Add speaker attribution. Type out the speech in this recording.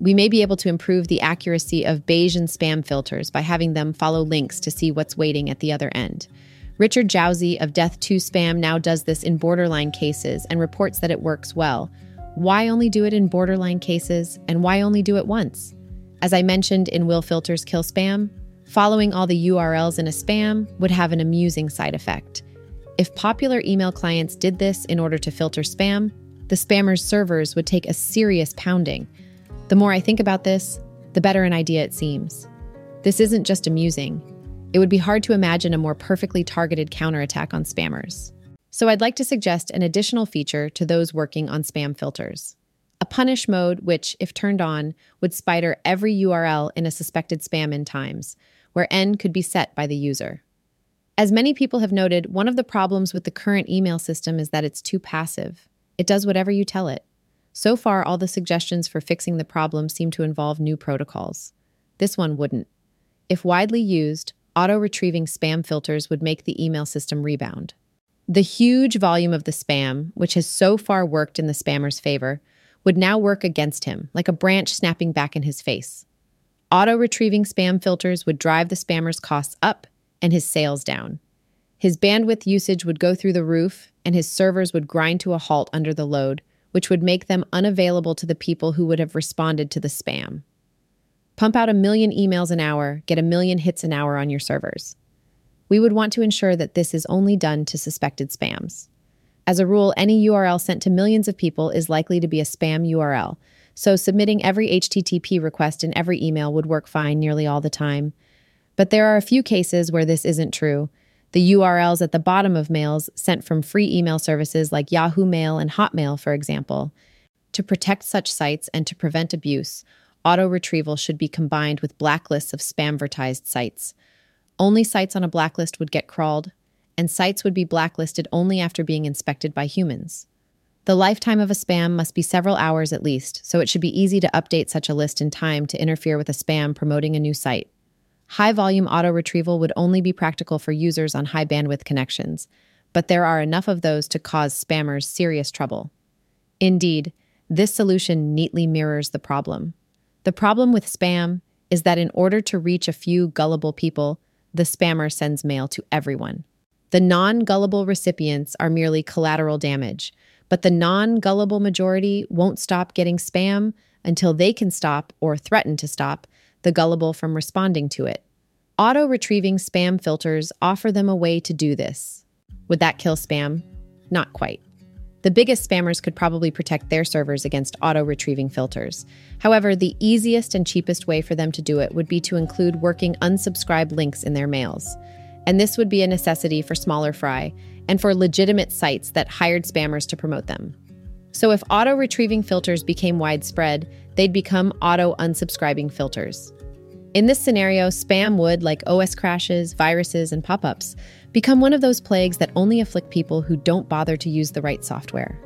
Speaker 1: we may be able to improve the accuracy of Bayesian spam filters by having them follow links to see what's waiting at the other end. Richard Jowsey of Death2Spam now does this in borderline cases and reports that it works well. Why only do it in borderline cases, and why only do it once? As I mentioned in Will Filters Kill Spam, following all the URLs in a spam would have an amusing side effect. If popular email clients did this in order to filter spam, the spammers' servers would take a serious pounding. The more I think about this, the better an idea it seems. This isn't just amusing. It would be hard to imagine a more perfectly targeted counterattack on spammers. So I'd like to suggest an additional feature to those working on spam filters. A punish mode, which, if turned on, would spider every URL in a suspected spam in times, where n could be set by the user. As many people have noted, one of the problems with the current email system is that it's too passive. It does whatever you tell it. So far, all the suggestions for fixing the problem seem to involve new protocols. This one wouldn't. If widely used, auto retrieving spam filters would make the email system rebound. The huge volume of the spam, which has so far worked in the spammer's favor, would now work against him, like a branch snapping back in his face. Auto retrieving spam filters would drive the spammer's costs up and his sales down. His bandwidth usage would go through the roof, and his servers would grind to a halt under the load, which would make them unavailable to the people who would have responded to the spam. Pump out a million emails an hour, get a million hits an hour on your servers. We would want to ensure that this is only done to suspected spams. As a rule, any URL sent to millions of people is likely to be a spam URL, so submitting every HTTP request in every email would work fine nearly all the time. But there are a few cases where this isn't true. The URLs at the bottom of mails sent from free email services like Yahoo Mail and Hotmail, for example. To protect such sites and to prevent abuse, auto retrieval should be combined with blacklists of spamvertised sites. Only sites on a blacklist would get crawled, and sites would be blacklisted only after being inspected by humans. The lifetime of a spam must be several hours at least, so it should be easy to update such a list in time to interfere with a spam promoting a new site. High volume auto retrieval would only be practical for users on high bandwidth connections, but there are enough of those to cause spammers serious trouble. Indeed, this solution neatly mirrors the problem. The problem with spam is that in order to reach a few gullible people, the spammer sends mail to everyone. The non gullible recipients are merely collateral damage, but the non gullible majority won't stop getting spam until they can stop or threaten to stop the gullible from responding to it. Auto retrieving spam filters offer them a way to do this. Would that kill spam? Not quite. The biggest spammers could probably protect their servers against auto retrieving filters. However, the easiest and cheapest way for them to do it would be to include working unsubscribed links in their mails. And this would be a necessity for smaller fry and for legitimate sites that hired spammers to promote them. So if auto retrieving filters became widespread, they'd become auto unsubscribing filters. In this scenario, spam would, like OS crashes, viruses, and pop ups, become one of those plagues that only afflict people who don't bother to use the right software.